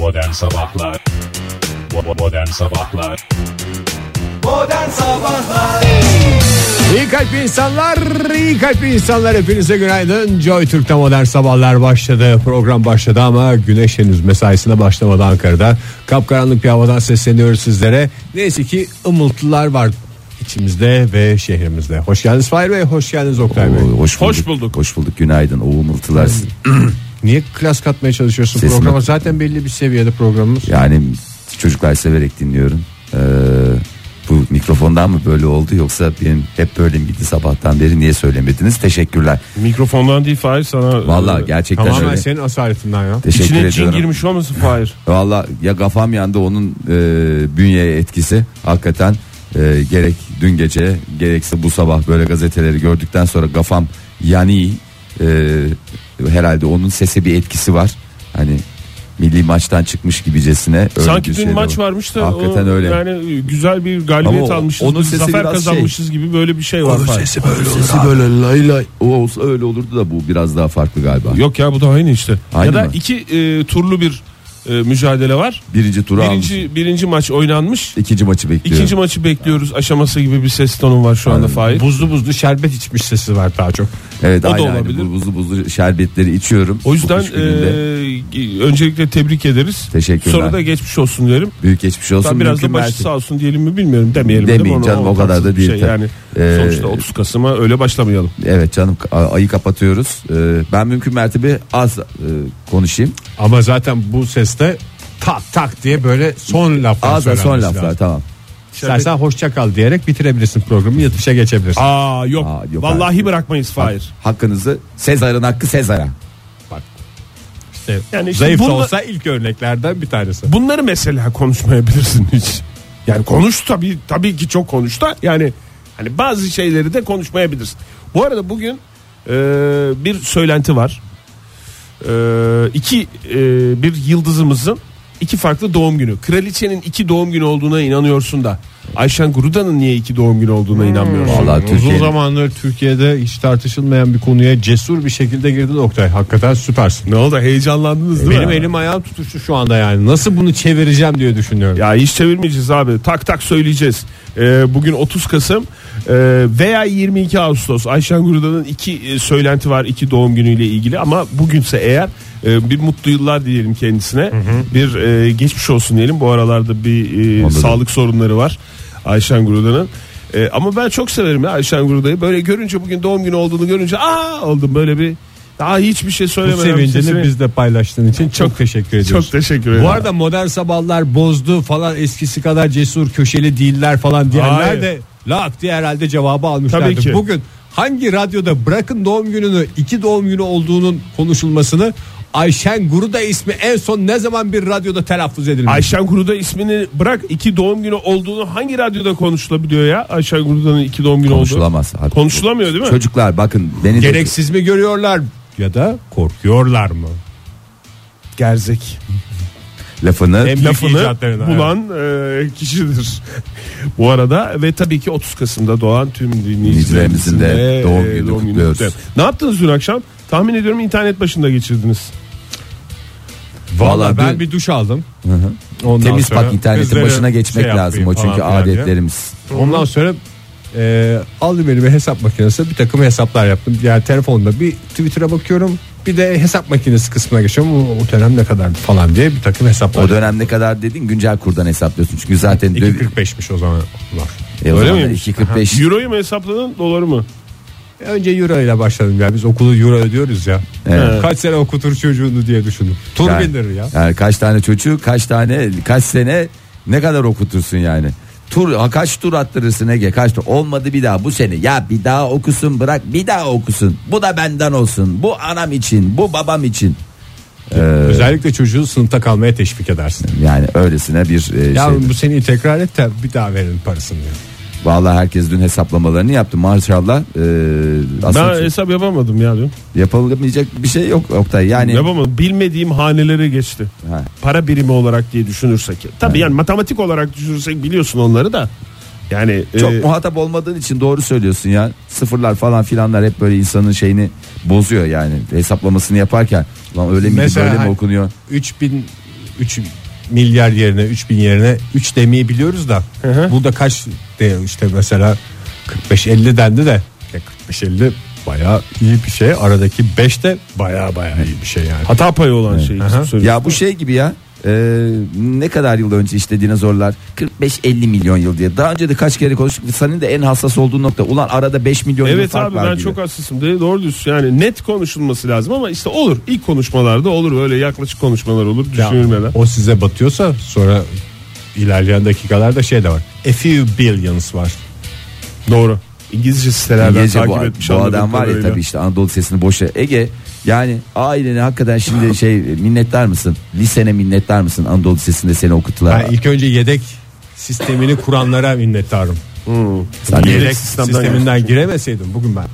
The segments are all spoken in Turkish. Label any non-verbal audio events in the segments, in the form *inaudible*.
Modern Sabahlar Modern Sabahlar Modern Sabahlar İyi kalpli insanlar, iyi kalpli insanlar hepinize günaydın. Joy Türk'te modern sabahlar başladı. Program başladı ama güneş henüz mesaisine başlamadı Ankara'da. Kapkaranlık bir havadan sesleniyoruz sizlere. Neyse ki ımıltılar var içimizde ve şehrimizde. Hoş geldiniz Fahir Bey, hoş geldiniz Oktay Bey. Oo, hoş, bulduk. Hoş bulduk. Hoş bulduk. Günaydın. O umurtular. *clears throat* Niye klas katmaya çalışıyorsun Sesim programa? Zaten belli bir seviyede programımız. Yani çocuklar severek dinliyorum. Ee, bu mikrofondan mı böyle oldu yoksa benim hep böyle miydi sabahtan beri niye söylemediniz? Teşekkürler. Mikrofondan değil Fahir sana. Vallahi e, gerçekten Tamamen öyle. senin asaretinden ya. Teşekkür İçine cin ediyorum. girmiş olmasın Fahir? *laughs* Valla ya kafam yandı onun e, bünyeye etkisi hakikaten e, gerek dün gece gerekse bu sabah böyle gazeteleri gördükten sonra kafam yani e, herhalde onun sesi bir etkisi var. Hani milli maçtan çıkmış gibicesine. öyle Sanki dün şey maç var. varmış da Hakikaten o, öyle. yani güzel bir galibiyet Ama o- almışız. onun sesi zafer biraz kazanmışız gibi böyle bir şey var. Fahir. Sesi böyle Sesi böyle lay lay. O olsa öyle olurdu da bu biraz daha farklı galiba. Yok ya bu da aynı işte. Aynı ya da mı? iki e, turlu bir e, mücadele var. Birinci turu almış. Birinci birinci maç oynanmış. İkinci maçı bekliyorum. İkinci maçı bekliyoruz aşaması gibi bir ses tonu var şu anda Aynen. Fahir. Buzlu buzlu şerbet içmiş sesi var daha çok. Evet O da aynı aynı olabilir. bu buzlu buzlu şerbetleri içiyorum. O yüzden e, öncelikle tebrik ederiz. Teşekkürler. Sonra da geçmiş olsun diyelim. büyük geçmiş olsun. Tabii biraz da başı mertebe- sağ olsun diyelim mi bilmiyorum demeyelim. Demeyin canım, o kadar da bir değil Şey. Yani Ee, sonuçta 30 Kasım'a öyle başlamayalım. Evet canım ayı kapatıyoruz. Ee, ben mümkün mertebe az e, konuşayım. Ama zaten bu seste tak tak diye böyle son laflar Az da son laflar lazım. tamam. İstersen hoşça kal diyerek bitirebilirsin programı yatışa geçebilirsin. Aa yok. Aa, yok Vallahi abi. bırakmayız Fahir. Hakkınızı Sezar'ın hakkı Sezar'a. İşte Yani işte zayıf bunla- olsa ilk örneklerden bir tanesi. Bunları mesela konuşmayabilirsin hiç. Yani konuş tabii tabii ki çok konuş da yani hani bazı şeyleri de konuşmayabilirsin. Bu arada bugün e, bir söylenti var. E, iki e, bir yıldızımızın iki farklı doğum günü. Kraliçenin iki doğum günü olduğuna inanıyorsun da Ayşen Guruda'nın niye iki doğum günü olduğuna inanmıyorsun. Vallahi Uzun Türkiye'nin zamandır Türkiye'de hiç tartışılmayan bir konuya cesur bir şekilde girdin Oktay. Hakikaten süpersin. Ne oldu heyecanlandınız değil Benim mi? elim ayağım tutuştu şu anda yani. Nasıl bunu çevireceğim diye düşünüyorum. Ya hiç çevirmeyeceğiz abi. Tak tak söyleyeceğiz. Ee, bugün 30 Kasım ee, veya 22 Ağustos. Ayşen Guruda'nın iki e, söylenti var iki doğum günüyle ilgili ama bugünse eğer e, bir mutlu yıllar diyelim kendisine. Bir e, geçmiş olsun diyelim. Bu aralarda bir da. sağlık sorunları var Ayşen Guruda'nın. Ama ben çok severim ya Ayşen Guruda'yı. Böyle görünce bugün doğum günü olduğunu görünce aa oldum böyle bir daha hiçbir şey Bu söylemeden sevincini sesini- bizde paylaştığın için çok, teşekkür ediyoruz. çok teşekkür ederim. Bu arada modern sabahlar bozdu falan eskisi kadar cesur köşeli değiller falan diyenler Hayır. de lak diye herhalde cevabı almışlardı. Tabii ki. Bugün hangi radyoda bırakın doğum gününü iki doğum günü olduğunun konuşulmasını Ayşen Guruda ismi en son ne zaman bir radyoda telaffuz edilmiş? Ayşen Guruda ismini bırak iki doğum günü olduğunu hangi radyoda konuşulabiliyor ya? Ayşen Guruda'nın iki doğum günü olduğu. konuşulamaz. Hakkı- Konuşulamıyor değil mi? Çocuklar bakın beni de- Gereksiz mi görüyorlar ya da korkuyorlar mı? Gerzek. Lafını En Lafını bulan e, kişidir. *laughs* Bu arada ve tabii ki 30 Kasım'da doğan tüm dinleyicilerimizin de doğum e, gününü kutluyoruz. kutluyoruz. Ne yaptınız dün akşam? Tahmin ediyorum internet başında geçirdiniz. Valla Vallahi ben dün- bir duş aldım. Hı hı. Ondan temiz sonra bak internetin başına geçmek şey lazım o çünkü filan diye. adetlerimiz. Ondan sonra e, aldım elime hesap makinesi bir takım hesaplar yaptım. Yani telefonda bir Twitter'a bakıyorum bir de hesap makinesi kısmına geçiyorum. O, o dönem ne kadardı falan diye bir takım hesaplar. O dönem ne kadar dedin güncel kurdan hesaplıyorsun çünkü zaten döv- 2.45'miş o zaman. E, o Öyle miymiş? 2.45 Euro'yu mu hesapladın doları mı? Önce euro ile başladım ya biz okulu euro ödüyoruz ya. Evet. Kaç sene okutur çocuğunu diye düşündüm. Tur Yani- bindirir ya. Yani kaç tane çocuğu kaç tane kaç sene ne kadar okutursun yani. Tur ha, kaç tur attırırsın Ege? Kaç tur? Olmadı bir daha. Bu sene. Ya bir daha okusun bırak. Bir daha okusun. Bu da benden olsun. Bu anam için bu babam için. Özellikle çocuğu sınıfta kalmaya teşvik edersin. yani öylesine bir e, Ya şey. bu seneyi tekrar et de bir daha verin parasını. diyor. Vallahi herkes dün hesaplamalarını yaptı maşallah. E, aslında Ben hesap yapamadım ya dün. yapılamayacak bir şey yok Oktay yani. Yapamadım. Bilmediğim hanelere geçti. Ha. Para birimi olarak diye düşünürsek. Tabii yani matematik olarak düşünürsek biliyorsun onları da. Yani Çok e, muhatap olmadığın için doğru söylüyorsun ya. Sıfırlar falan filanlar hep böyle insanın şeyini bozuyor yani hesaplamasını yaparken. Lan öyle mi Mesela böyle mi hani- okunuyor? 3000 3 milyar yerine 3000 yerine 3 demeyi biliyoruz da hı. burada kaç de işte mesela 45-50 dendi de ya 45-50 bayağı iyi bir şey aradaki 5 de bayağı bayağı iyi bir şey yani. Hata payı olan şeyi Aha. söylüyorsun. Ya bu şey gibi ya. E, ne kadar yıl önce işte dinozorlar 45-50 milyon yıl diye. Daha önce de kaç kere konuştuk. Senin de en hassas olduğun nokta. Ulan arada 5 milyon yıl Evet fark abi var ben gibi. çok hassasım de doğru diyorsun yani net konuşulması lazım ama işte olur ilk konuşmalarda olur böyle yaklaşık konuşmalar olur Ya, düşünülmeden. o size batıyorsa sonra ilerleyen dakikalarda şey de var. A few billions var. Doğru. İngilizce sitelerden İngilizce takip bu, etmiş bu adam var ya tabii işte Anadolu Lisesi'ni boşa. Ege yani ailene hakikaten şimdi *laughs* şey minnettar mısın? Lisene minnettar mısın? Anadolu Lisesi'nde seni okuttular. Ben ilk önce yedek sistemini kuranlara minnettarım. Sen Yedek sisteminden giremeseydim bugün ben.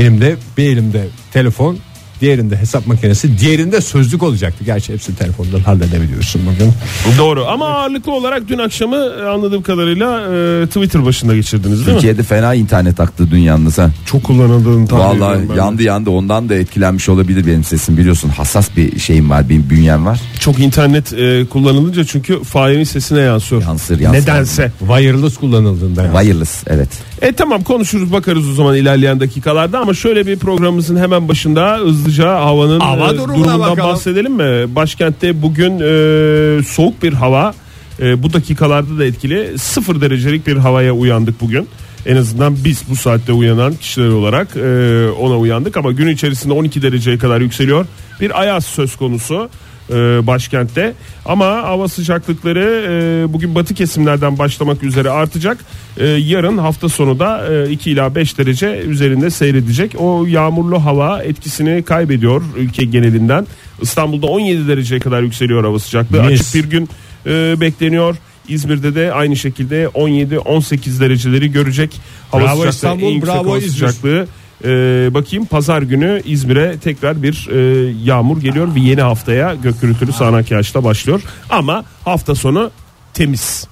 Elimde bir elimde telefon, diğerinde hesap makinesi, diğerinde sözlük olacaktı. Gerçi hepsini telefondan halledebiliyorsun bugün. Doğru ama ağırlıklı olarak dün akşamı e, anladığım kadarıyla e, Twitter başında geçirdiniz değil mi? Türkiye'de fena internet aktı dün yalnız ha. Çok kullanıldığını tahmin ediyorum Vallahi ben. yandı yandı ondan da etkilenmiş olabilir benim sesim biliyorsun hassas bir şeyim var benim bünyem var Çok internet e, kullanılınca çünkü Fahir'in sesine yansıyor. Yansır, yansır. Nedense. Wireless kullanıldığında. wireless evet E tamam konuşuruz bakarız o zaman ilerleyen dakikalarda ama şöyle bir programımızın hemen başında hızlıca havanın Hava e, durumundan bakalım. bahsedelim mi? Başkentte bugün e, soğuk bir hava e, bu dakikalarda da etkili sıfır derecelik bir havaya uyandık bugün. En azından biz bu saatte uyanan kişiler olarak e, ona uyandık ama gün içerisinde 12 dereceye kadar yükseliyor. Bir ayaz söz konusu e, başkentte ama hava sıcaklıkları e, bugün batı kesimlerden başlamak üzere artacak. E, yarın hafta sonu da e, 2 ila 5 derece üzerinde seyredecek. O yağmurlu hava etkisini kaybediyor ülke genelinden. İstanbul'da 17 dereceye kadar yükseliyor hava sıcaklığı. Mis. Açık bir gün e, bekleniyor. İzmir'de de aynı şekilde 17-18 dereceleri görecek. Hava Bravo sıcaklığı, İstanbul, en bravo hava İzmir. sıcaklığı. E, bakayım pazar günü İzmir'e tekrar bir e, yağmur geliyor. Bir yeni haftaya gök gürültülü sağanak yağışta başlıyor. Ama hafta sonu temiz.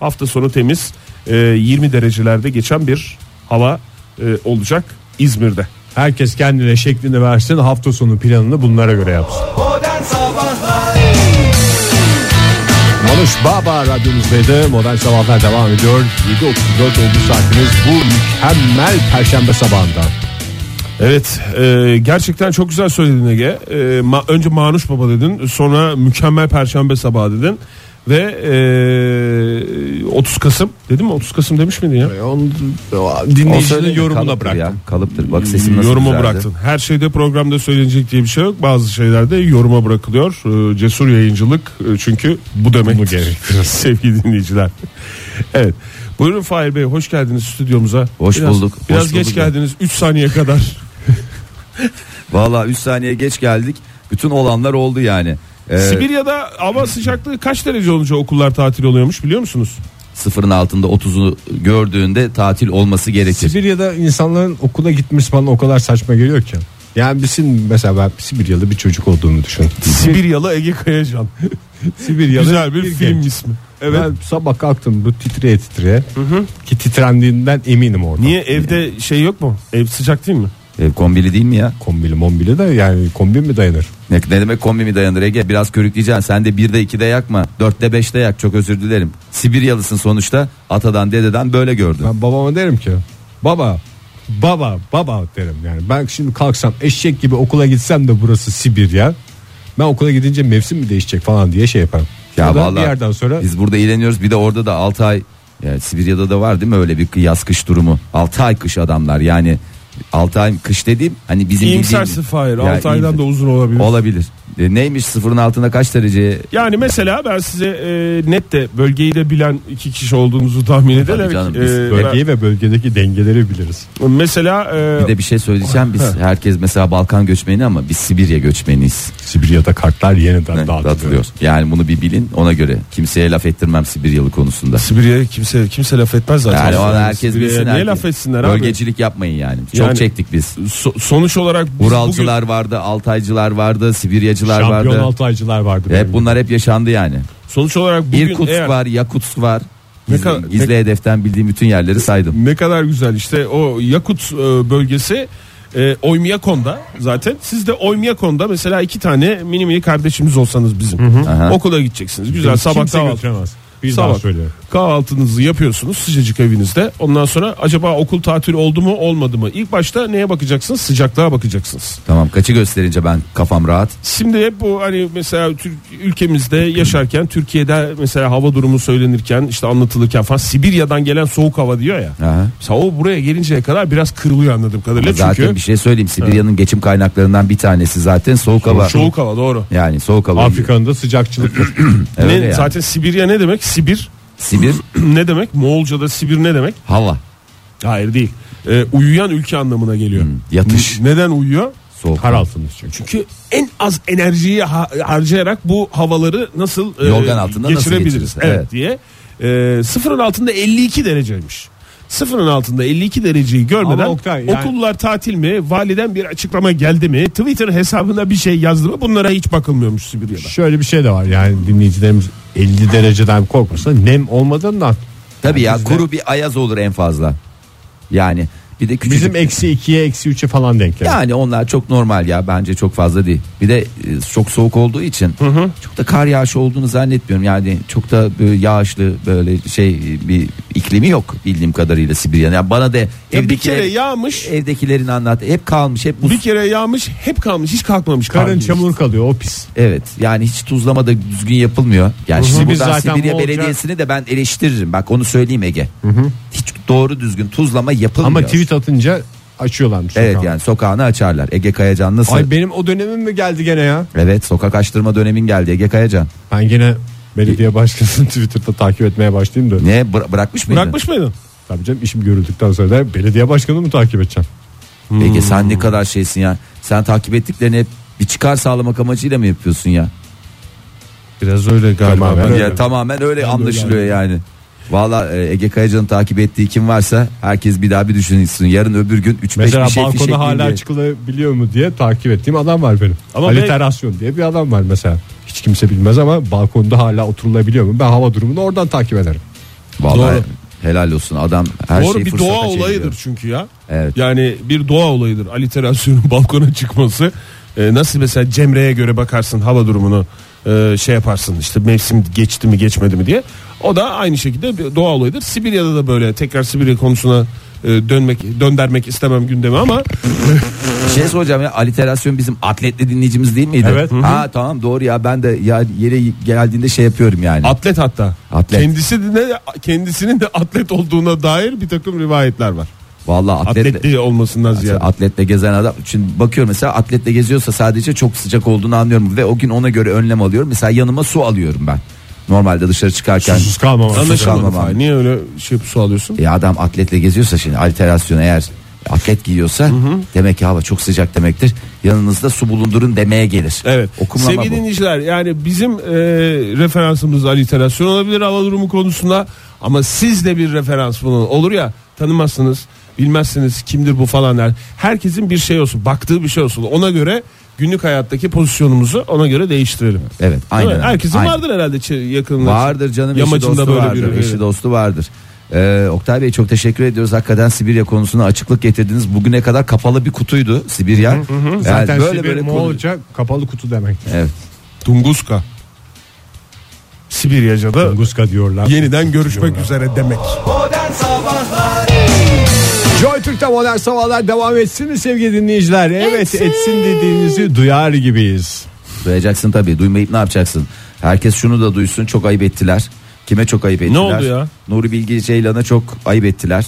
Hafta sonu temiz. E, 20 derecelerde geçen bir hava e, olacak İzmir'de. Herkes kendine şeklini versin hafta sonu planını bunlara göre yapsın. Modern Sabahlar Manuş Baba radyomuzdaydı. Modern Sabahlar devam ediyor. 7.34 oldu saatimiz bu mükemmel perşembe sabahında. Evet e, gerçekten çok güzel söyledin Ege. E, ma- önce Manuş Baba dedin sonra mükemmel Perşembe sabahı dedin. Ve e, 30 Kasım dedim mi 30 Kasım demiş miydin ya? O Dinleyicinin söyledi, yorumuna bıraktım. ya, kalıptır bak sesim nasıl yoruma güzeldi. bıraktın. Her şeyde programda söylenecek diye bir şey yok. Bazı şeylerde yoruma bırakılıyor. E, cesur yayıncılık e, çünkü bu demek Bu gerektirir. *laughs* sevgili dinleyiciler. evet. Buyurun Fahir Bey hoş geldiniz stüdyomuza. Hoş Biraz- bulduk, Biraz hoş geç bulduk. geldiniz 3 saniye kadar. *laughs* Valla 3 saniye geç geldik bütün olanlar oldu yani ee, Sibirya'da hava sıcaklığı kaç derece olunca okullar tatil oluyormuş biliyor musunuz? sıfırın altında 30'u gördüğünde tatil olması gerekir Sibirya'da insanların okula gitmesi bana o kadar saçma geliyor ki. Yani bizim mesela ben Sibiryalı bir çocuk olduğunu düşün. Sibiryalı Ege Kayacan. *laughs* Sibiryalı Güzel bir film genç. ismi. Evet. Ben sabah kalktım bu titreye titreye. Ki titrendiğinden eminim orada. Niye evde şey yok mu? Ev sıcak değil mi? Ev kombili değil mi ya? Kombili mombili de yani kombin mi dayanır? ne, ne demek kombi mi dayanır Ege? Biraz körükleyeceksin. Sen de 1'de 2'de yakma. 4'te 5'te yak. Çok özür dilerim. Sibiryalısın sonuçta. Atadan dededen böyle gördün. Ben babama derim ki baba baba baba derim. Yani. Ben şimdi kalksam eşek gibi okula gitsem de burası Sibirya. Ben okula gidince mevsim mi değişecek falan diye şey yaparım. Ya Ya vallahi bir yerden sonra Biz burada eğleniyoruz. Bir de orada da 6 ay yani Sibirya'da da var değil mi? Öyle bir yaz kış durumu. 6 ay kış adamlar. Yani 6 ay kış dediğim hani bizim İyimsersin Fahir. Ya 6 aydan da uzun olabilir. olabilir. E, neymiş sıfırın altında kaç derece Yani mesela ben size e, net de bölgeyi de bilen iki kişi olduğunuzu tahmin ederek. canım, e, biz bölgeyi ve bölgedeki dengeleri biliriz. ben- mesela e, bir de bir şey söyleyeceğim biz herkes mesela Balkan göçmeni ama biz Sibirya göçmeniyiz. Sibirya'da kartlar yeniden Ne, dağıtılıyor. dağıtılıyor. Yani bunu bir bilin ona göre kimseye laf ettirmem Sibiryalı konusunda. Sibirya'ya kimse kimse laf etmez zaten. Yani ona herkes Sibirya'ya bilsin. Niye herkes. laf etsinler abi? Bölgecilik yapmayın yani. Çok Yani- çektik biz. So- sonuç olarak biz Uralcılar vardı, Altaycılar vardı, Sibiryacılar Şampiyon vardı. altaycılar vardı. Hep bunlar hep yaşandı yani. sonuç olarak bugün İrkutsk eğer var, Yakutsk var. Ne kadar- gizli ne- hedeften bildiğim bütün yerleri saydım. ne kadar güzel işte o Yakut e, bölgesi e, Oymyakon'da zaten. Siz de Oymyakon'da mesela iki tane mini mini kardeşimiz olsanız bizim. Aha. Okula gideceksiniz. Güzel sabah Kimse kahvaltı. Bir Sabah daha söylüyorum. kahvaltınızı yapıyorsunuz sıcacık evinizde. Ondan sonra acaba okul tatil oldu mu olmadı mı? İlk başta neye bakacaksınız? Sıcaklığa bakacaksınız. Tamam kaçı gösterince ben kafam rahat. Şimdi hep bu hani mesela Türk, ülkemizde yaşarken Türkiye'de mesela hava durumu söylenirken işte anlatılırken falan Sibirya'dan gelen soğuk hava diyor ya. Aha. Mesela o buraya gelinceye kadar biraz kırılıyor anladığım kadarıyla. Zaten Çünkü bir şey söyleyeyim. Sibirya'nın geçim kaynaklarından bir tanesi zaten soğuk hava. soğuk hava doğru. Yani soğuk hava. Afrika'nın da sıcakçılıktır. *clears throat* Öyle Ne, yani. Zaten Sibirya ne demek? Sibir Sibir *clears throat* ne demek? Moğolca'da Sibir ne demek? hava. Hayır değil. Ee, uyuyan ülke anlamına geliyor. Yatış. N- Neden uyuyor? Soğuk. Kar altında çünkü. Çünkü en az enerjiyi ha- harcayarak bu havaları nasıl e, Yorgan altında nasıl geçirebiliriz? geçiririz? Evet, Evet. diye. E, sıfırın altında 52 dereceymiş. Sıfırın altında 52 dereceyi görmeden Oktay, yani- okullar tatil mi? Validen bir açıklama geldi mi? Twitter hesabına bir şey yazdı mı? Bunlara hiç bakılmıyormuş Sibirya'da. Şöyle bir şey de var yani dinleyicilerimiz 50 dereceden korkmasın nem olmadığından Tabii ya bizde- kuru bir ayaz olur en fazla. Yani bir de küçücük. bizim eksi 2'ye eksi 3'e falan denk gelir. yani onlar çok normal ya bence çok fazla değil. Bir de e, çok soğuk olduğu için çok da kar yağışı olduğunu zannetmiyorum. Yani çok da böyle yağışlı böyle şey bir iklimi yok bildiğim kadarıyla Sibirya'nın. Yani bana da Ya bir evdekiler- kere yağmış, evdekilerin anlat hep kalmış hep buz. bir kere yağmış, hep kalmış, hiç kalkmamış. kar Karın çamur kalıyor o pis. Evet yani hiç tuzlama da düzgün yapılmıyor. Yani şimdi Biz buradan zaten Sibirya bolca- Belediyesi'ni de ben eleştiririm. Bak onu söyleyeyim Ege. Hiç doğru düzgün tuzlama yapılmıyor. Ama tweet atınca açıyorlarmış. Evet sokağı. yani sokağını açarlar. Ege Kayacan nasıl? Ay benim o dönemim mi geldi gene ya? Evet sokak açtırma dönemin geldi Ege Kayacan. Ben gene belediye başkanısını *laughs* Twitter'da takip etmeye başlayayım da. Ne bıra- bırakmış mıydın? Bırakmış mıydın? Tabii canım işim görüldükten sonra da belediye başkanını mı takip edeceğim? Ege sen ne kadar şeysin ya. Sen takip ettiklerini hep bir çıkar sağlamak amacıyla mı yapıyorsun ya? Biraz öyle galiba. Tamamen Ben- öyle. Ya tamamen öyle Ben anlaşılıyor öyle yani. Valla e, Ege Kayacan'ın takip ettiği kim varsa herkes bir daha bir düşünsün. Yarın öbür gün 3-5 Mesela bir şey balkona fişekleyeyim hala diye. çıkılabiliyor mu diye takip ettiğim adam var benim. Ama Aliterasyon diye bir adam var mesela. Hiç kimse bilmez ama balkonda hala oturulabiliyor mu? Ben hava durumunu oradan takip ederim. Vallahi Doğru. helal olsun adam her Doğru şeyi bir fırsata doğa çeviriyor. olayıdır çünkü ya. Evet. Yani bir doğa olayıdır. Aliterasyonun *laughs* balkona çıkması. Ee, nasıl mesela Cemre'ye göre bakarsın hava durumunu e, şey yaparsın işte mevsim geçti mi geçmedi mi diye. O da aynı şekilde bir doğa olayıdır. Sibirya'da da böyle tekrar Sibirya konusuna e, dönmek döndermek istemem gündemi ama Bir şey soracağım ya aliterasyon bizim atletli dinleyicimiz değil miydi? Evet. Ha tamam doğru ya ben de ya yere geldiğinde şey yapıyorum yani. atlet hatta. Atlet. Kendisi de kendisinin de atlet olduğuna dair bir takım rivayetler var. Vallahi atletle, Atletli olmasından ziyade. atletle gezen adam. Şimdi bakıyorum mesela atletle geziyorsa sadece çok sıcak olduğunu anlıyorum ve o gün ona göre önlem alıyorum. Mesela yanıma su alıyorum ben. Normalde dışarı çıkarken Susuz kalmamak. Susuz kalmam abi. Niye öyle şey su alıyorsun? E adam atletle geziyorsa şimdi alterasyon eğer atlet giyiyorsa demek ki hava çok sıcak demektir. Yanınızda su bulundurun demeye gelir. Evet. Okumlama Sevgili bu. dinleyiciler yani bizim e, referansımız aliterasyon olabilir hava durumu konusunda ama siz de bir referans bulun. Olur ya tanımazsınız bilmezsiniz kimdir bu falan der. Herkesin bir şey olsun baktığı bir şey olsun ona göre günlük hayattaki pozisyonumuzu ona göre değiştirelim. Evet aynen. öyle. Herkesin Aynen. vardır herhalde yakınında. Vardır canım eşi Yamacında dostu böyle vardır. biri. Eşi dostu vardır. Ee, Oktay Bey çok teşekkür ediyoruz. Hakikaten Sibirya konusuna açıklık getirdiniz. Bugüne kadar kapalı bir kutuydu Sibirya. Yani Zaten böyle Sibir böyle konu- Moğolca kapalı kutu demektir. Evet. Tunguska. Sibiryaca'da Tunguska diyorlar. yeniden görüşmek üzere demek. Modern Sabahlar Joy Türk'te modern sabahlar devam etsin mi sevgili dinleyiciler? Evet etsin, dediğinizi duyar gibiyiz. Duyacaksın tabii. Duymayıp ne yapacaksın? Herkes şunu da duysun. Çok ayıp ettiler. Kime çok ayıp ettiler? oldu ya? Nuri Bilge Ceylan'a çok ayıp ettiler.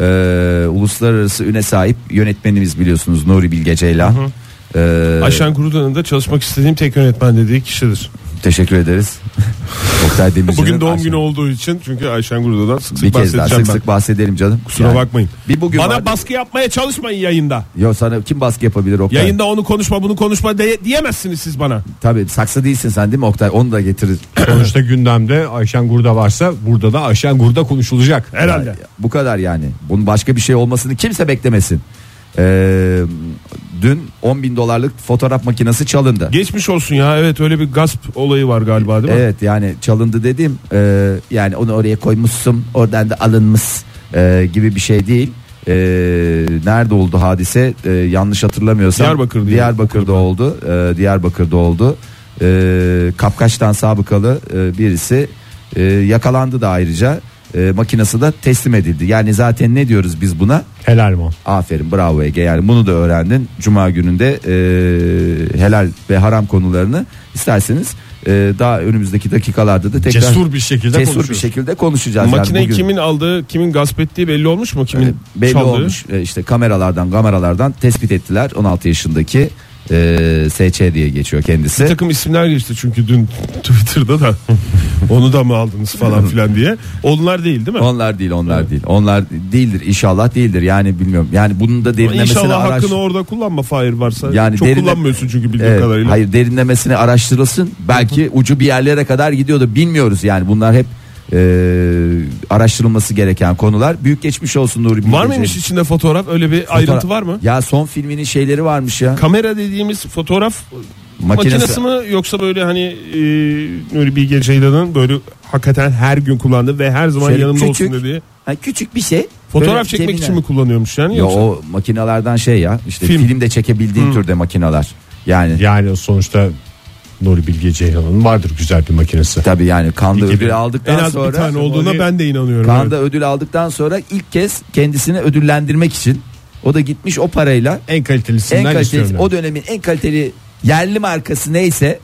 Ee, uluslararası üne sahip yönetmenimiz biliyorsunuz Nuri Bilge Ceylan. Ee, Ayşen Kurudan'ın da çalışmak istediğim tek yönetmen dediği kişidir. Teşekkür ederiz. *laughs* Oktay Demirci'nin Bugün doğum Ayşen- günü olduğu için çünkü Ayşen Kurudan'dan sık sık Bir kez daha sık ben. sık bahsedelim canım. Kusura Yani bakmayın. Bir bugün Bana vardı. baskı yapmaya çalışmayın yayında. Yo sana kim baskı yapabilir Oktay? Yayında onu konuşma bunu konuşma de- diyemezsiniz siz bana. Tabii saksı değilsin sen değil mi Oktay? Onu da getirir. *clears throat* Sonuçta gündemde Ayşen Gurda varsa burada da Ayşen Gurda konuşulacak. Herhalde. Ya, bu kadar yani. Bunun başka bir şey olmasını kimse beklemesin. Ee, dün 10 bin dolarlık fotoğraf makinesi çalındı. Geçmiş olsun ya evet öyle bir gasp olayı var galiba değil mi? Evet yani çalındı dediğim e, yani onu oraya koymuşsun oradan da alınmış e, gibi bir şey değil. e, nerede oldu hadise E, yanlış hatırlamıyorsam Diyarbakır. Diyarbakır'da oldu E, Diyarbakır'da oldu E, kapkaçtan sabıkalı e, birisi e, yakalandı da ayrıca e, makinesi de teslim edildi yani zaten ne diyoruz biz buna Helal mi? Aferin bravo Ege yani bunu da öğrendin. Cuma gününde e, helal ve haram konularını isterseniz e, daha önümüzdeki dakikalarda da tekrar Cesur bir şekilde cesur bir şekilde konuşacağız. Makineyi yani bugün. kimin aldığı, kimin gasp ettiği belli olmuş mu? Kimin E, belli çaldığı? olmuş E, işte kameralardan kameralardan tespit ettiler 16 yaşındaki e, SC diye geçiyor kendisi. Bir takım isimler geçti çünkü dün Twitter'da da *laughs* onu da mı aldınız falan filan diye. Onlar değil değil mi? Onlar değil onlar değil onlar değildir inşallah değildir yani bilmiyorum yani bunun da derinlemesine İnşallah araş... hakkını orada kullanma Fahir varsa. Yani Çok derine- kullanmıyorsun çünkü bildiğim Evet, kadarıyla. hayır derinlemesine araştırılsın. Belki ucu bir yerlere kadar gidiyordu. Bilmiyoruz yani. Bunlar hep araştırılması gereken konular. Büyük geçmiş olsun Nuri Bilge Var mıymış Ceylan. içinde fotoğraf? Öyle bir ayrıntı var mı? Ya son filminin şeyleri varmış ya. Kamera dediğimiz fotoğraf Makinesi. makinesi mi yoksa böyle hani e, Nuri Bilge Ceylan'ın böyle hakikaten her gün kullandığı ve her zaman Şöyle yanında küçük, olsun dediği Ha, küçük bir şey. fotoğraf Böyle çekmek cebine- için mi kullanıyormuş yani Ya yoksa? o makinalardan şey ya işte Film. film, de çekebildiğin türde makinalar. Yani Yani sonuçta Nuri Bilge Ceylan'ın vardır güzel bir makinesi. tabii yani kanda İki ödül aldıktan en az sonra bir tane olduğuna ben de inanıyorum. kanda evet. ödül aldıktan sonra ilk kez kendisini ödüllendirmek için o da gitmiş o parayla En kalitelisinden en kaliteli o dönemin en kaliteli yerli markası neyse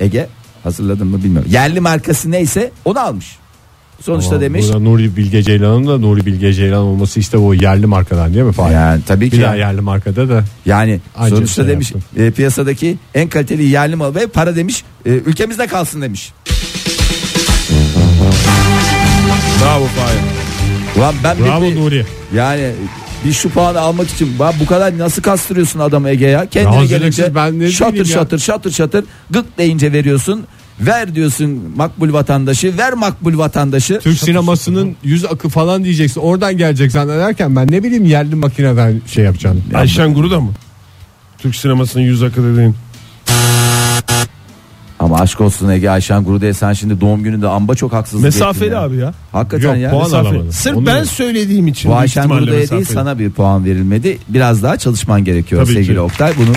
Ege hazırladın mı bilmiyorum. Yerli markası neyse onu almış. Sonuçta Ama demiş burada Nuri Bilge Ceylan'ın da Nuri Bilge Ceylan olması işte o yerli markadan değil mi Fahir? yani tabii ki Bir daha yerli markada da yani sonuçta şey demiş e, piyasadaki en kaliteli yerli mal ve para demiş e, ülkemizde kalsın demiş. Bravo Fahir. Ulan ben bravo bir, Nuri. yani bir şu puanı almak için ben bu kadar nasıl kastırıyorsun adamı Ege ya? Kendine gelince ben şatır bileyim ya. şatır şatır şatır gık deyince veriyorsun. Ver diyorsun makbul vatandaşı, ver makbul vatandaşı. Türk sinemasının yüz akı falan diyeceksin. Oradan gelecek zannederken ben ne bileyim yerli makineden şey yapacağım. Ayşen Guru da mı? Türk sinemasının yüz akı dediğin. Ama aşk olsun Ege Ayşen Guru'da sen şimdi doğum gününde amba çok haksızlık Mesafeli ettin ya. abi ya. Hakikaten Yok, ya. puan Mesafe- alamadı. Sırf Onu ben da- söylediğim için. Bu büyük Ayşen ihtimalle Guru'ya değil mesafeli. sana bir puan verilmedi. Biraz daha çalışman gerekiyor Tabii sevgili ki. Oktay. Bunu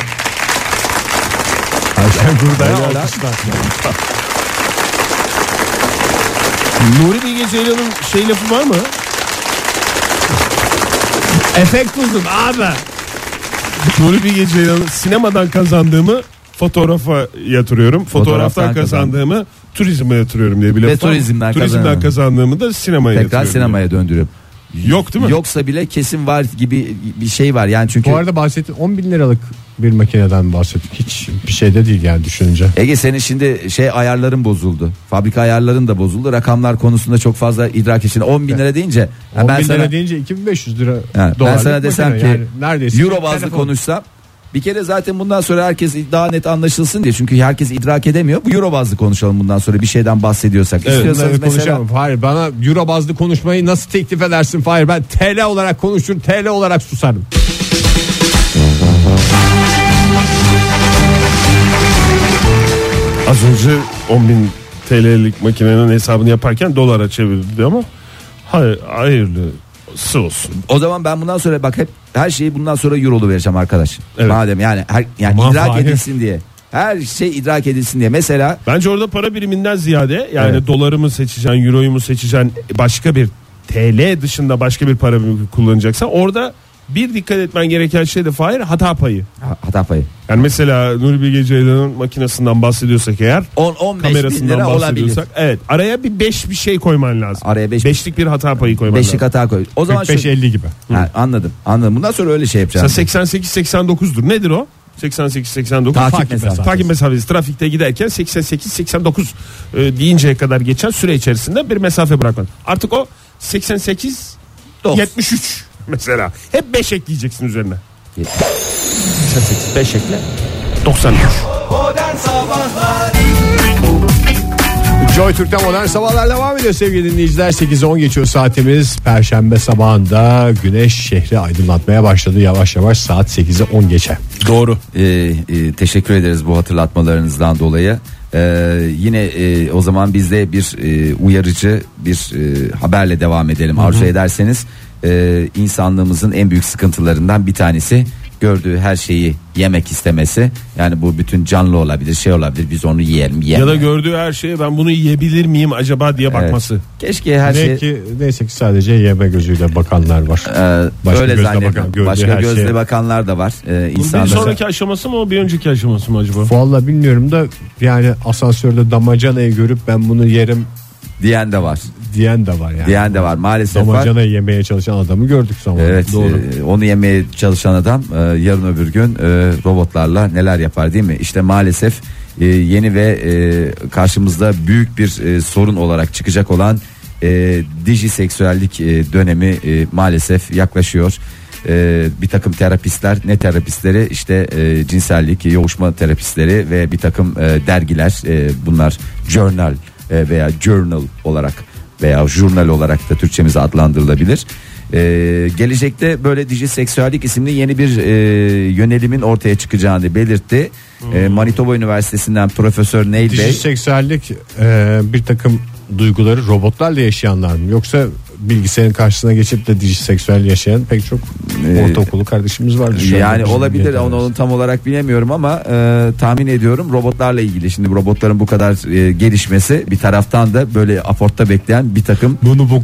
Ayşen Gurda'ya alkışlar. Nuri Bilge Ceylan'ın şey lafı var mı? Efekt buldun abi. Nuri Bilge Ceylan'ın sinemadan kazandığımı fotoğrafa yatırıyorum. Fotoğraftan, Fotoğraftan kazandığımı turizme yatırıyorum diye bir Ve laf var. turizmden Turizmden kazandığımı da sinemaya tekrar yatırıyorum. sinemaya döndürüyorum. Yok değil mi? Yoksa bile kesin var gibi bir şey var. Yani çünkü Bu arada bahsettiğin 10 bin liralık bir makineden bahsettik. Hiç bir şey de değil yani düşününce. Ege senin şimdi şey ayarların bozuldu. Fabrika ayarların da bozuldu. Rakamlar konusunda çok fazla idrak için 10 bin lira deyince 10 ben bin sana, lira deyince 2500 lira Ha, ben sana desem ki Yani neredeyse euro bazlı telefon. konuşsam bir kere zaten bundan sonra herkes daha net anlaşılsın diye. Çünkü herkes idrak edemiyor. Bu euro bazlı konuşalım bundan sonra bir şeyden bahsediyorsak. Evet, İstiyorsanız mesela. Hayır bana euro bazlı konuşmayı nasıl teklif edersin Hayır ben TL olarak konuşur TL olarak susarım. Az önce 10 bin TL'lik makinenin hesabını yaparken dolara çevirdi ama hayır, hayırlısı olsun. o zaman ben bundan sonra bak hep her şeyi bundan sonra eurolu vereceğim arkadaş. Evet. Madem yani her, yani Aman idrak Fahir. edilsin diye. Her şey idrak edilsin diye. Mesela Bence orada para biriminden ziyade yani Evet. doları mı seçeceksin, euroyu mu seçeceksin, başka bir TL dışında başka bir para birimi kullanacaksan orada bir dikkat etmen gereken şey de Fahir hata payı. ha- hata payı. Yani mesela Nuri Bilge Ceylan'ın makinesinden bahsediyorsak eğer 10-15 bin kamerasından lira olabilir. bahsediyorsak evet araya bir 5 bir şey koyman lazım. Araya beş- Beşlik bir hata payı koyman Beşlik lazım. hata koy. O zaman şu, 45-50 gibi. Ha, anladım. Anladım. Bundan sonra öyle şey yapacağım. Mesela 88 89'dur. Nedir o? 88 89 Takip mesafesi. Takip mesafesi trafikte giderken 88 89 e, deyinceye kadar geçen süre içerisinde bir mesafe bırakman. Artık o 88 Dokuz. 73 mesela. Hep 5 ekleyeceksin üzerine. 88 5 ekle 93. Modern Sabahlar Joy Türk'te modern sabahlar devam ediyor sevgili dinleyiciler. 8'e 10 geçiyor saatimiz. Perşembe sabahında güneş şehri aydınlatmaya başladı. Yavaş yavaş saat 8'e 10 geçe. Doğru. Ee, e, teşekkür ederiz bu hatırlatmalarınızdan dolayı. Ee, yine e, o zaman biz de bir e, uyarıcı bir e, haberle devam edelim arzu ederseniz. E, insanlığımızın en büyük sıkıntılarından bir tanesi gördüğü her şeyi yemek istemesi. Yani bu bütün canlı olabilir, şey olabilir. Biz onu yiyelim, yiyelim. Ya da gördüğü her şeye ben bunu yiyebilir miyim acaba diye bakması. Keşke her şey ki, neyse ki sadece yeme gözüyle bakanlar var. e, Başka öyle gözle zannediyorum. bakan, Başka gözle şeye- bakanlar da var. E, Bu bir insanlar sonraki aşaması mı o bir önceki aşaması mı acaba? Vallahi bilmiyorum da yani asansörde damacanayı görüp ben bunu yerim diyen de var. diyen de var yani. Diyen de var. Maalesef var. Damacanayı yemeye çalışan adamı gördük zaman. Evet, Doğru. e, onu yemeye çalışan adam e, yarın öbür gün e, robotlarla neler yapar değil mi? İşte maalesef e, yeni ve e, karşımızda büyük bir e, sorun olarak çıkacak olan e, dijiseksüellik e, dönemi e, maalesef yaklaşıyor. E, bir takım terapistler ne terapistleri işte e, cinsellik yoğuşma terapistleri ve bir takım e, dergiler e, bunlar journal e, veya journal olarak veya jurnal olarak da Türkçemize adlandırılabilir. Ee, gelecekte böyle dijiseksüellik isimli yeni bir e, yönelimin ortaya çıkacağını belirtti. Ee, Manitoba Üniversitesi'nden Profesör Neil Bey. Dijiseksüellik e, bir takım duyguları robotlarla yaşayanlar mı? Yoksa bilgisayarın karşısına geçip de dijiseksüel yaşayan pek çok Ee, ortaokulu kardeşimiz vardı. şu Yani olabilir onu, onu tam olarak bilemiyorum ama e, tahmin ediyorum robotlarla ilgili. Şimdi robotların bu kadar e, gelişmesi bir taraftan da böyle aportta bekleyen bir takım Bunu bu,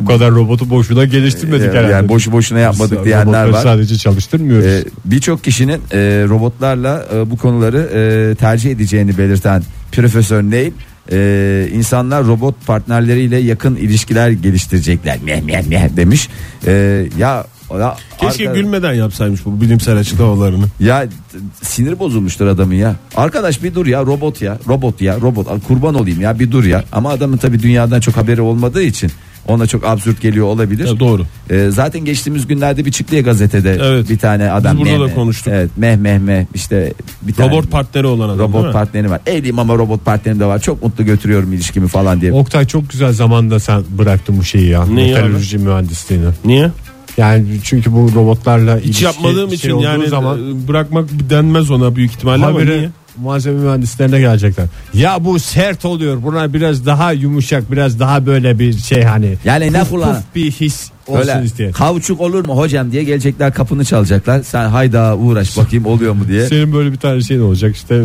bu kadar robotu boşuna geliştirmedik e, herhalde. yani boşu boşuna yapmadık Biz diyenler robotları var. sadece çalıştırmıyoruz. Ee, Birçok kişinin e, robotlarla e, bu konuları e, tercih edeceğini belirten Profesör Neil e, insanlar robot partnerleriyle yakın ilişkiler geliştirecekler meh meh meh demiş. E, ya ya, Keşke arka- gülmeden yapsaymış bu bilimsel açıklamalarını. ya sinir bozulmuştur adamın ya. Arkadaş bir dur ya robot ya robot ya robot Al, kurban olayım ya bir dur ya. Ama adamın tabi dünyadan çok haberi olmadığı için ona çok absürt geliyor olabilir. Ya doğru. Ee, zaten geçtiğimiz günlerde bir çıktı ya gazetede Evet. bir tane adam. Biz burada meh da konuştuk. Evet meh meh meh işte bir tane Robot partneri olan adam robot mi? partneri var. Eğliyim ama robot partnerim de var. Çok mutlu götürüyorum ilişkimi falan diye. Oktay çok güzel zamanda sen bıraktın bu şeyi ya. Neyi Metalürji mühendisliğini. Niye? Yani çünkü bu robotlarla Hiç ilişki yapmadığım şey için olduğu yani zaman e, bırakmak denmez ona büyük ihtimalle ama habire niye? malzeme mühendislerine gelecekler. Ya bu sert oluyor. Buna biraz daha yumuşak, biraz daha böyle bir şey hani. Yani ne puf kullan- puf bir his olsun Öyle isteyen. kauçuk olur mu hocam diye gelecekler kapını çalacaklar. Sen hayda uğraş bakayım oluyor mu diye. Senin böyle bir tane şeyin olacak işte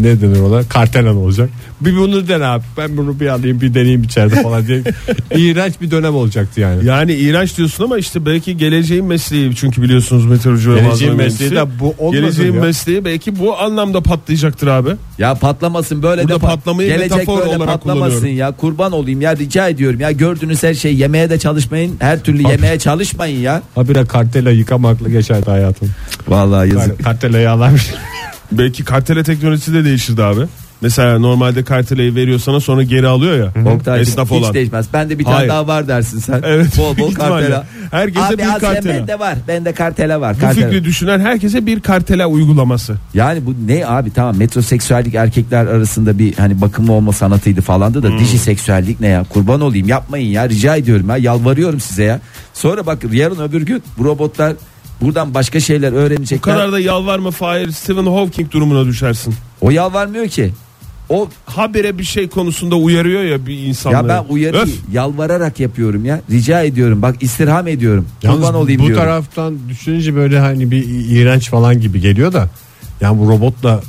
ne denir ona kartelan olacak. Bir bunu dene abi ben bunu bir alayım bir deneyeyim içeride falan diye. *laughs* İğrenç bir dönem olacaktı yani. Yani iğrenç diyorsun ama işte belki geleceğin mesleği çünkü biliyorsunuz meteoroloji ve Geleceğin mesleği de bu olmasın Geleceğin ya. mesleği belki bu anlamda patlayacaktır abi. Ya patlamasın böyle Burada de pat- patlamayı gelecek metafor böyle olarak patlamasın kullanıyorum. ya kurban olayım ya rica ediyorum ya gördüğünüz her şey yemeye de çalışmayın her türlü yemeye çalışmayın ya. Habire kartela yıkamakla geçerdi hayatım. Vallahi yazık. Kartelayı alarmış. Belki kartele teknolojisi de değişirdi abi. Mesela normalde karteleyi veriyor sana sonra geri alıyor ya. Oktay Esnaf hiç olan. değişmez. Ben de bir tane Hayır. daha var dersin sen. *laughs* Evet, Bol bol kartela. Herkese Abi bir kartela. bende var. Bende kartela var. Bu Kartela. fikri düşünen herkese bir kartela uygulaması. Yani bu ne abi tamam metroseksüellik erkekler arasında bir hani bakımlı olma sanatıydı falandı Hmm. da dijiseksüellik ne ya kurban olayım yapmayın ya rica ediyorum ya yalvarıyorum size ya. Sonra bak yarın öbür gün bu robotlar buradan başka şeyler Bu öğrenecekler. kadar da yalvarma Fahir Stephen Hawking durumuna düşersin. O yalvarmıyor ki. O Habire bir şey konusunda uyarıyor ya bir insanları. ya ben uyarı Öf. yalvararak yapıyorum ya. Rica ediyorum. Bak istirham ediyorum. Yalnız Kurban olayım bu diyorum. taraftan düşününce böyle hani bir iğrenç falan gibi geliyor da yani bu robotla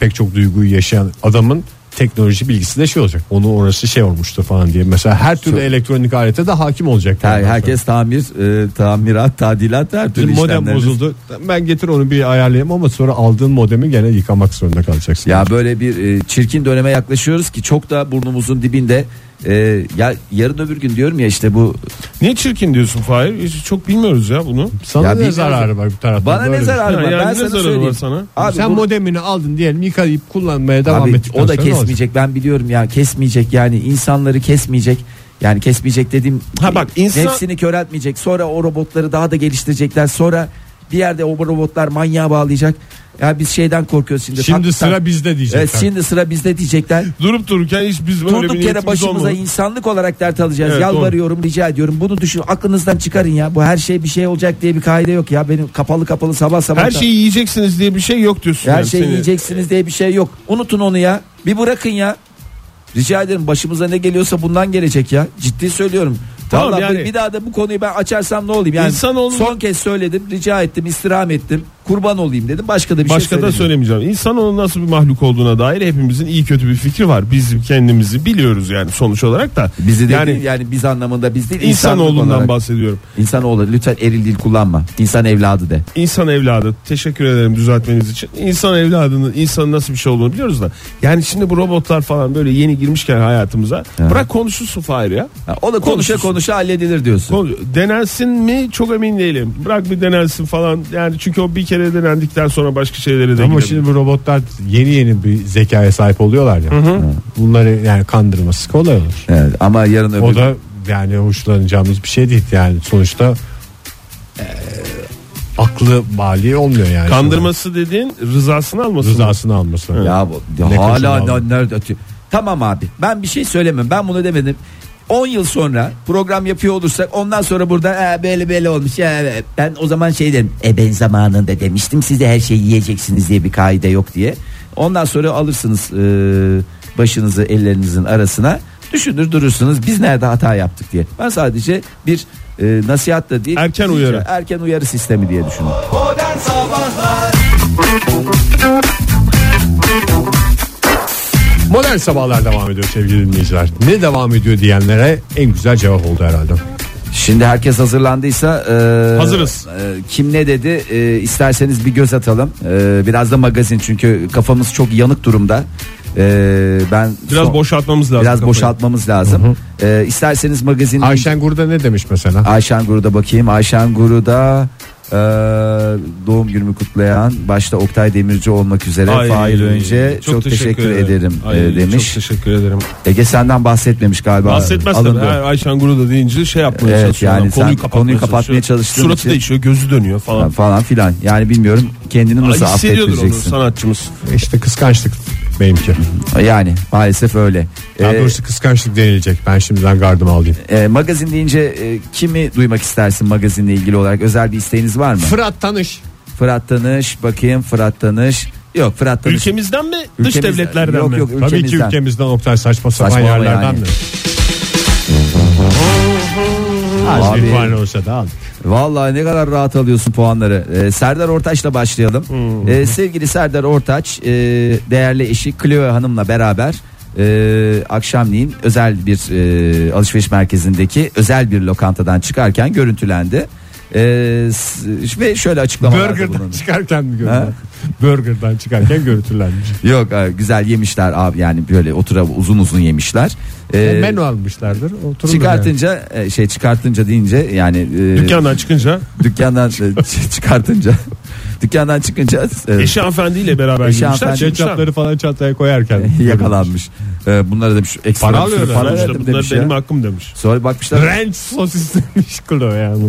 pek çok duyguyu yaşayan adamın teknoloji bilgisi de şey olacak. Onu orası şey olmuştu falan diye. Mesela her türlü Çok- elektronik alete de hakim olacak. Her, herkes tamir, e, tamirat, tadilat her türlü Bizim modem işlemleriniz- bozuldu. Ben getir onu bir ayarlayayım ama sonra aldığın modemi gene yıkamak zorunda kalacaksın. Ya böyle bir e, çirkin döneme yaklaşıyoruz ki çok da burnumuzun dibinde. E, ya yarın öbür gün diyorum ya işte bu Niye çirkin diyorsun Fahir? Hiç Çok bilmiyoruz ya bunu. Sana Ya ne bilmiyorum. zararı var bir taraftan? bana ne Böyle zararı Ya var yani ben ne sana zararı söyleyeyim. var sana? Abi Sen bu- modemini aldın diyelim yıkayıp kullanmaya devam Abi, ettikten o da sonra ne olacak? kesmeyecek ben biliyorum ya kesmeyecek yani insanları kesmeyecek. Yani kesmeyecek dediğim Ha bak, insan- nefsini köreltmeyecek. Sonra o robotları daha da geliştirecekler. Sonra bir yerde o robotlar manyağa bağlayacak. Ya biz şeyden korkuyoruz şimdi. Şimdi Tak- sıra tak- bizde diyecekler. Evet, şimdi sıra bizde diyecekler. Durup dururken hiç biz böyle bir Durduk yere başımıza olmadı. insanlık olarak dert alacağız. Evet, Yalvarıyorum, rica ediyorum. Bunu düşün, aklınızdan çıkarın ya. Bu her şey bir şey olacak diye bir kaide yok ya. Benim kapalı kapalı sabah sabah. Her şeyi yiyeceksiniz diye bir şey yok diyorsun. her yani şeyi seni. yiyeceksiniz diye bir şey yok. Unutun onu ya. Bir bırakın ya. Rica ederim başımıza ne geliyorsa bundan gelecek ya. Ciddi söylüyorum. Tamam Vallahi yani- bir daha da bu konuyu ben açarsam ne olayım? Yani İnsanoğlunun- son kez söyledim, rica ettim, istirham ettim. Kurban olayım dedim. Başka da bir Başka şey da söylemeyeceğim. İnsanoğlu nasıl bir mahluk olduğuna dair hepimizin iyi kötü bir fikri var. Biz kendimizi biliyoruz yani sonuç olarak da. Bizi yani yani, yani biz anlamında biz değil insanoğlundan olarak. bahsediyorum. İnsanoğlu lütfen eril dil kullanma. İnsan evladı de. İnsan evladı teşekkür ederim düzeltmeniz için. İnsan evladının insanın nasıl bir şey olduğunu biliyoruz da. Yani şimdi bu robotlar falan böyle yeni girmişken hayatımıza Ha. bırak konuşulsun Fahir ya. Ha, o da konuşa konuşa halledilir diyorsun. Denensin mi çok emin değilim. Bırak bir denensin falan. Yani çünkü o bir kere denendikten sonra başka şeylere de Ama girebilir. şimdi bu robotlar yeni yeni bir zekaya sahip oluyorlar ya. Bunları yani kandırması kolay olur. Evet, ama yarın öbür O da yani hoşlanacağımız bir şey değil yani sonuçta eee, aklı mali olmuyor yani. Kandırması dediğin rızasını alması. mı? rızasını alması. Ya bu Ne hala nerede atıyor? Tamam abi ben bir şey söylemem ben bunu demedim. 10 yıl sonra program yapıyor olursak ondan sonra burada "E, böyle böyle olmuş ya e, ben o zaman şey derim e ben zamanında demiştim size her şeyi yiyeceksiniz diye bir kaide yok diye. Ondan sonra alırsınız e, başınızı ellerinizin arasına düşünür durursunuz biz nerede hata yaptık? diye. Ben sadece bir e, nasihat da değil Erken uyarı. erken uyarı sistemi diye düşünüyorum. Modern Sabahlar Modern sabahlar devam ediyor sevgili dinleyiciler. Ne devam ediyor diyenlere en güzel cevap oldu herhalde. Şimdi herkes hazırlandıysa e, Hazırız. e, kim ne dedi e, isterseniz bir göz atalım. E, biraz da magazin çünkü kafamız çok yanık durumda. E, ben Biraz son- boşaltmamız lazım. biraz kafayı. boşaltmamız lazım. E, isterseniz magazin Ayşen Gurda ne demiş mesela? Ayşen Guru'da bakayım. Ayşen Guru'da e, doğum günümü kutlayan başta Oktay Demirci olmak üzere Ay, Fahir önce çok, teşekkür, ederim, Ay, e, demiş. Çok teşekkür ederim. Ege senden bahsetmemiş galiba. Bahsetmez tabii. Ayşen Guru da deyince şey yapmaya Evet, çalışıyor. yani adam. sen konuyu kapatmaya çalıştığın Suratı için- değişiyor, gözü dönüyor falan. falan filan. Yani bilmiyorum kendini nasıl Ay, hissediyordur onu affettireceksin. sanatçımız. İşte kıskançlık benimki. Yani maalesef öyle. Daha Ee, doğrusu kıskançlık denilecek. Ben şimdiden gardımı alayım. e, magazin deyince e, kimi duymak istersin magazinle ilgili olarak özel bir isteğiniz var mı? Fırat Tanış. Fırat Tanış bakayım Fırat Tanış. Yok Fırat Tanış. Ülkemizden mi, dış devletlerden yok, mi? Yok Tabii ki ülkemizden. Oktay saçma sapan Saçmalama yerlerden yani. mi? *laughs* Az Abi. bir puan olsa da al. Vallahi ne kadar rahat alıyorsun puanları. Ee, Serdar Ortaç'la başlayalım. Ee, sevgili Serdar Ortaç e, değerli eşi Clio Hanım'la beraber e, akşamleyin özel bir e, alışveriş merkezindeki özel bir lokantadan çıkarken görüntülendi. Ee, ve şöyle açıklamalarda Burger'dan bulundu. çıkarken mi Ha? görüntüler? Burger'dan çıkarken görüntülenmiş. *laughs* Yok e, güzel yemişler abi yani böyle otura uzun uzun yemişler. Ee, Menü almışlardır. Çıkartınca e, şey çıkartınca deyince yani e, Dükkandan çıkınca *laughs* dükkandan e, çıkartınca dükkandan çıkınca e, eşi hanımefendiyle beraber Eşi girmişler. hanımefendi-. Ketçapları falan çantaya koyarken. *laughs* yakalanmış. E, bunlara demiş ekstra Para bir sürü alıyorlar. para Sonuçta verdim bunlar demiş benim ya. hakkım demiş. Sonra bakmışlar Ranch sosis demiş kilo yani.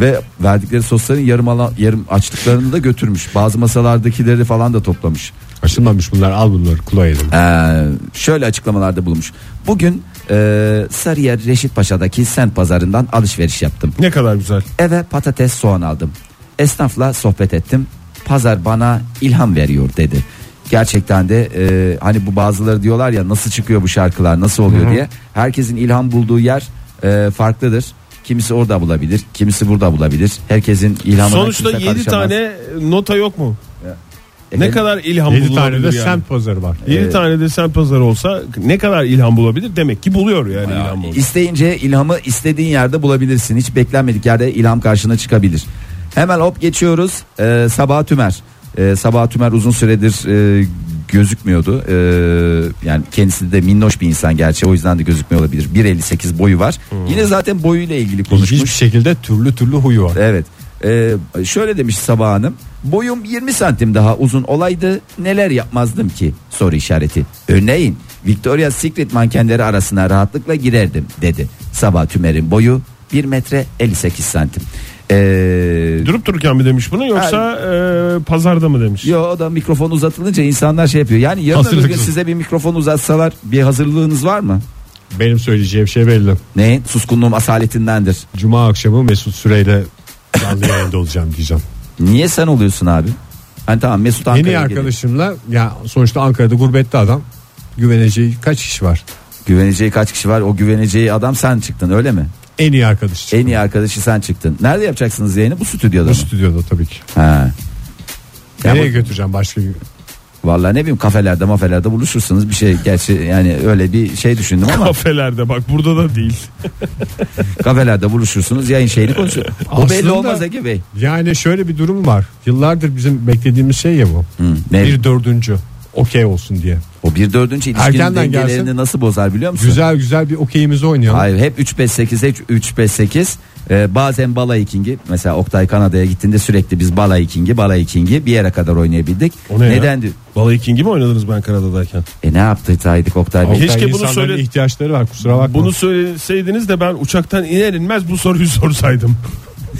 ve verdikleri sosların yarım alan, yarım açtıklarını da götürmüş. Bazı masalardakileri falan da toplamış. Açılmamış bunlar al bunları kulağa yedim. Ee, şöyle açıklamalarda bulunmuş. Bugün e, Sarıyer Reşit Paşa'daki sent pazarından alışveriş yaptım. Ne kadar güzel. Eve patates soğan aldım. Esnafla sohbet ettim. Pazar bana ilham veriyor dedi. Gerçekten de e, hani bu bazıları diyorlar ya nasıl çıkıyor bu şarkılar nasıl oluyor diye. Herkesin ilham bulduğu yer e, farklıdır. Kimisi orada bulabilir, kimisi burada bulabilir. Herkesin ilhamına Sonuçta kimse 7 karışamaz. tane nota yok mu? Ne Efendim? kadar ilham 7 bulunabilir tane de yani? semt pazarı var. 7 Evet. tane de semt pazarı olsa ne kadar ilham bulabilir? Demek ki buluyor yani ilham bulabilir. İsteyince ilhamı istediğin yerde bulabilirsin. Hiç beklenmedik yerde ilham karşına çıkabilir. Hemen hop geçiyoruz. Ee, Sabah Tümer. Ee, Sabah Tümer uzun süredir e, gözükmüyordu. Ee, yani kendisi de minnoş bir insan gerçi o yüzden de gözükmüyor olabilir. 1.58 boyu var. Yine zaten boyuyla ilgili İlginç bir konuşmuş. şekilde türlü türlü huyu var. Evet. Ee, şöyle demiş Sabah Hanım. Boyum 20 santim daha uzun olaydı neler yapmazdım ki soru işareti. Örneğin Victoria's Secret mankenleri arasına rahatlıkla girerdim dedi. Sabah Tümer'in boyu 1 metre 58 santim. Ee, Durup dururken mi demiş bunu yoksa e, pazarda mı demiş? Yo o da mikrofon uzatılınca insanlar şey yapıyor. Yani yarın öbür gün Hazırlıksız. size bir mikrofon uzatsalar bir hazırlığınız var mı? Benim söyleyeceğim şey belli. Ne? Suskunluğum asaletindendir. Cuma akşamı Mesut Süreyle canlı yayında olacağım diyeceğim. Niye sen oluyorsun abi? Hani tamam Mesut Ankara'ya Yeni geliyor. arkadaşımla ya sonuçta Ankara'da gurbette adam güveneceği kaç kişi var? Güveneceği kaç kişi var? O güveneceği adam sen çıktın öyle mi? En iyi arkadaş. En iyi arkadaşı sen çıktın. Nerede yapacaksınız yayını? Bu stüdyoda Bu mı? stüdyoda tabii ki. Ha. Ya Nereye bu- götüreceğim başka bir Vallahi ne bileyim kafelerde mafelerde buluşursunuz bir şey gerçi yani öyle bir şey düşündüm ama Kafelerde bak burada da değil. *laughs* kafelerde buluşursunuz yayın şeyini konuşur. O belli Aslında- olmaz Ege Bey. Yani şöyle bir durum var. Yıllardır bizim beklediğimiz şey ya bu. Hı, ne? Bir dördüncü okey olsun diye. O bir dördüncü ilişkinin Erkenden dengelerini gelsin. nasıl bozar biliyor musun? Güzel güzel bir okeyimizi oynayalım. Hayır hep 3-5-8 hep 3-5-8 Ee, bazen balayı kingi mesela Oktay Kanada'ya gittiğinde sürekli biz balayı kingi balayı kingi bir yere kadar oynayabildik. O ne ya? Neden diyor? Balayı King'i mi oynadınız ben Kanada'dayken? E ne yaptıysaydık Oktay Bey? Oktay, Keşke bunu insanların söyle- ihtiyaçları var kusura bakma. Bunu söyleseydiniz de ben uçaktan iner inmez bu soruyu *laughs* sorsaydım.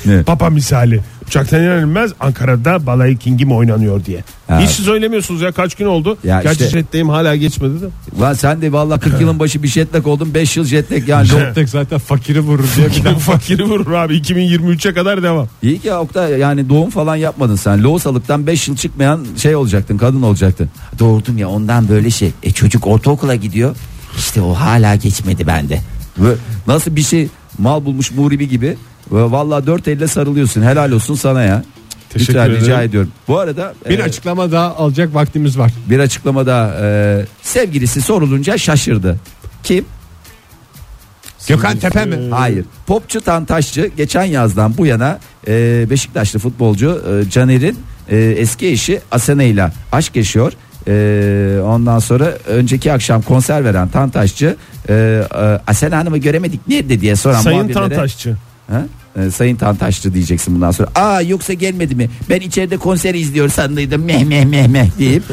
Ne? Papa misali. Uçaktan iner inmez Ankara'da Balayı King'i mi oynanıyor diye. Ha. Hiç söylemiyorsunuz ya kaç gün oldu. Ya Gerçi işte- jetteyim hala geçmedi de. Lan sen de valla 40 yılın başı bir jetlag oldun 5 yıl jetlag yani. *laughs* Tek zaten fakiri vurur diye bir. Fakiri vurur abi 2023'e kadar devam. İyi ki Oktay yani doğum falan yapmadın sen. Loğusalıktan 5 yıl çıkmayan şey olacaktın kadın olacaktın. Doğurdum ya ondan böyle şey. E çocuk ortaokula gidiyor. İşte o hala geçmedi bende. Nasıl bir şey mal bulmuş muhribi gibi. Vallahi dört elle sarılıyorsun. Helal olsun sana ya. Teşekkür Lütfen rica ederim. ediyorum. Bu arada Bir e, açıklama daha alacak vaktimiz var. bir açıklamada e, sevgilisi sorulunca şaşırdı. Kim? Gökhan Tepe mi? Hayır. Popçu Tantaşçı geçen yazdan bu yana e, Beşiktaşlı futbolcu e, Caner'in e, eski eşi Asena ile aşk yaşıyor. E, ondan sonra önceki akşam konser veren Tantaşçı e, e, Asena Hanım'ı göremedik nerede diye soran Sayın muhabirlere- Tantaşçı. Ha? E, Sayın Tantaşçı diyeceksin bundan sonra. Aa yoksa gelmedi mi? Ben içeride konser izliyor sandıydım. Meh meh meh meh deyip. *laughs*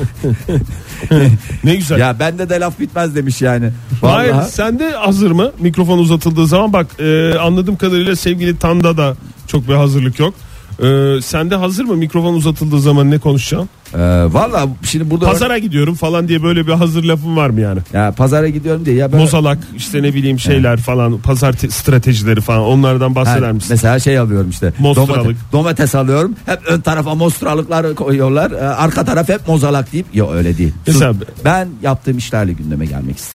Ne güzel. ya bende de laf bitmez demiş yani. Hayır Vallahi. sende hazır mı? Mikrofon uzatıldığı zaman bak e, anladığım kadarıyla sevgili Tanda da çok bir hazırlık yok. E, sende hazır mı mikrofon uzatıldığı zaman ne konuşacaksın? E, Valla şimdi burada Pazara gidiyorum falan diye böyle bir hazır lafın var mı yani? ya pazara gidiyorum diye ya böyle Mozalak işte ne bileyim şeyler falan pazar te- stratejileri falan onlardan bahseder Ha, misin? Mesela şey alıyorum işte. Mostralık. Domates, domates alıyorum. Hep ön tarafa mostralıkları koyuyorlar. Ee, Arka taraf hep mozalak deyip. Yok öyle değil. Mesela- ben yaptığım işlerle gündeme gelmek istiyorum.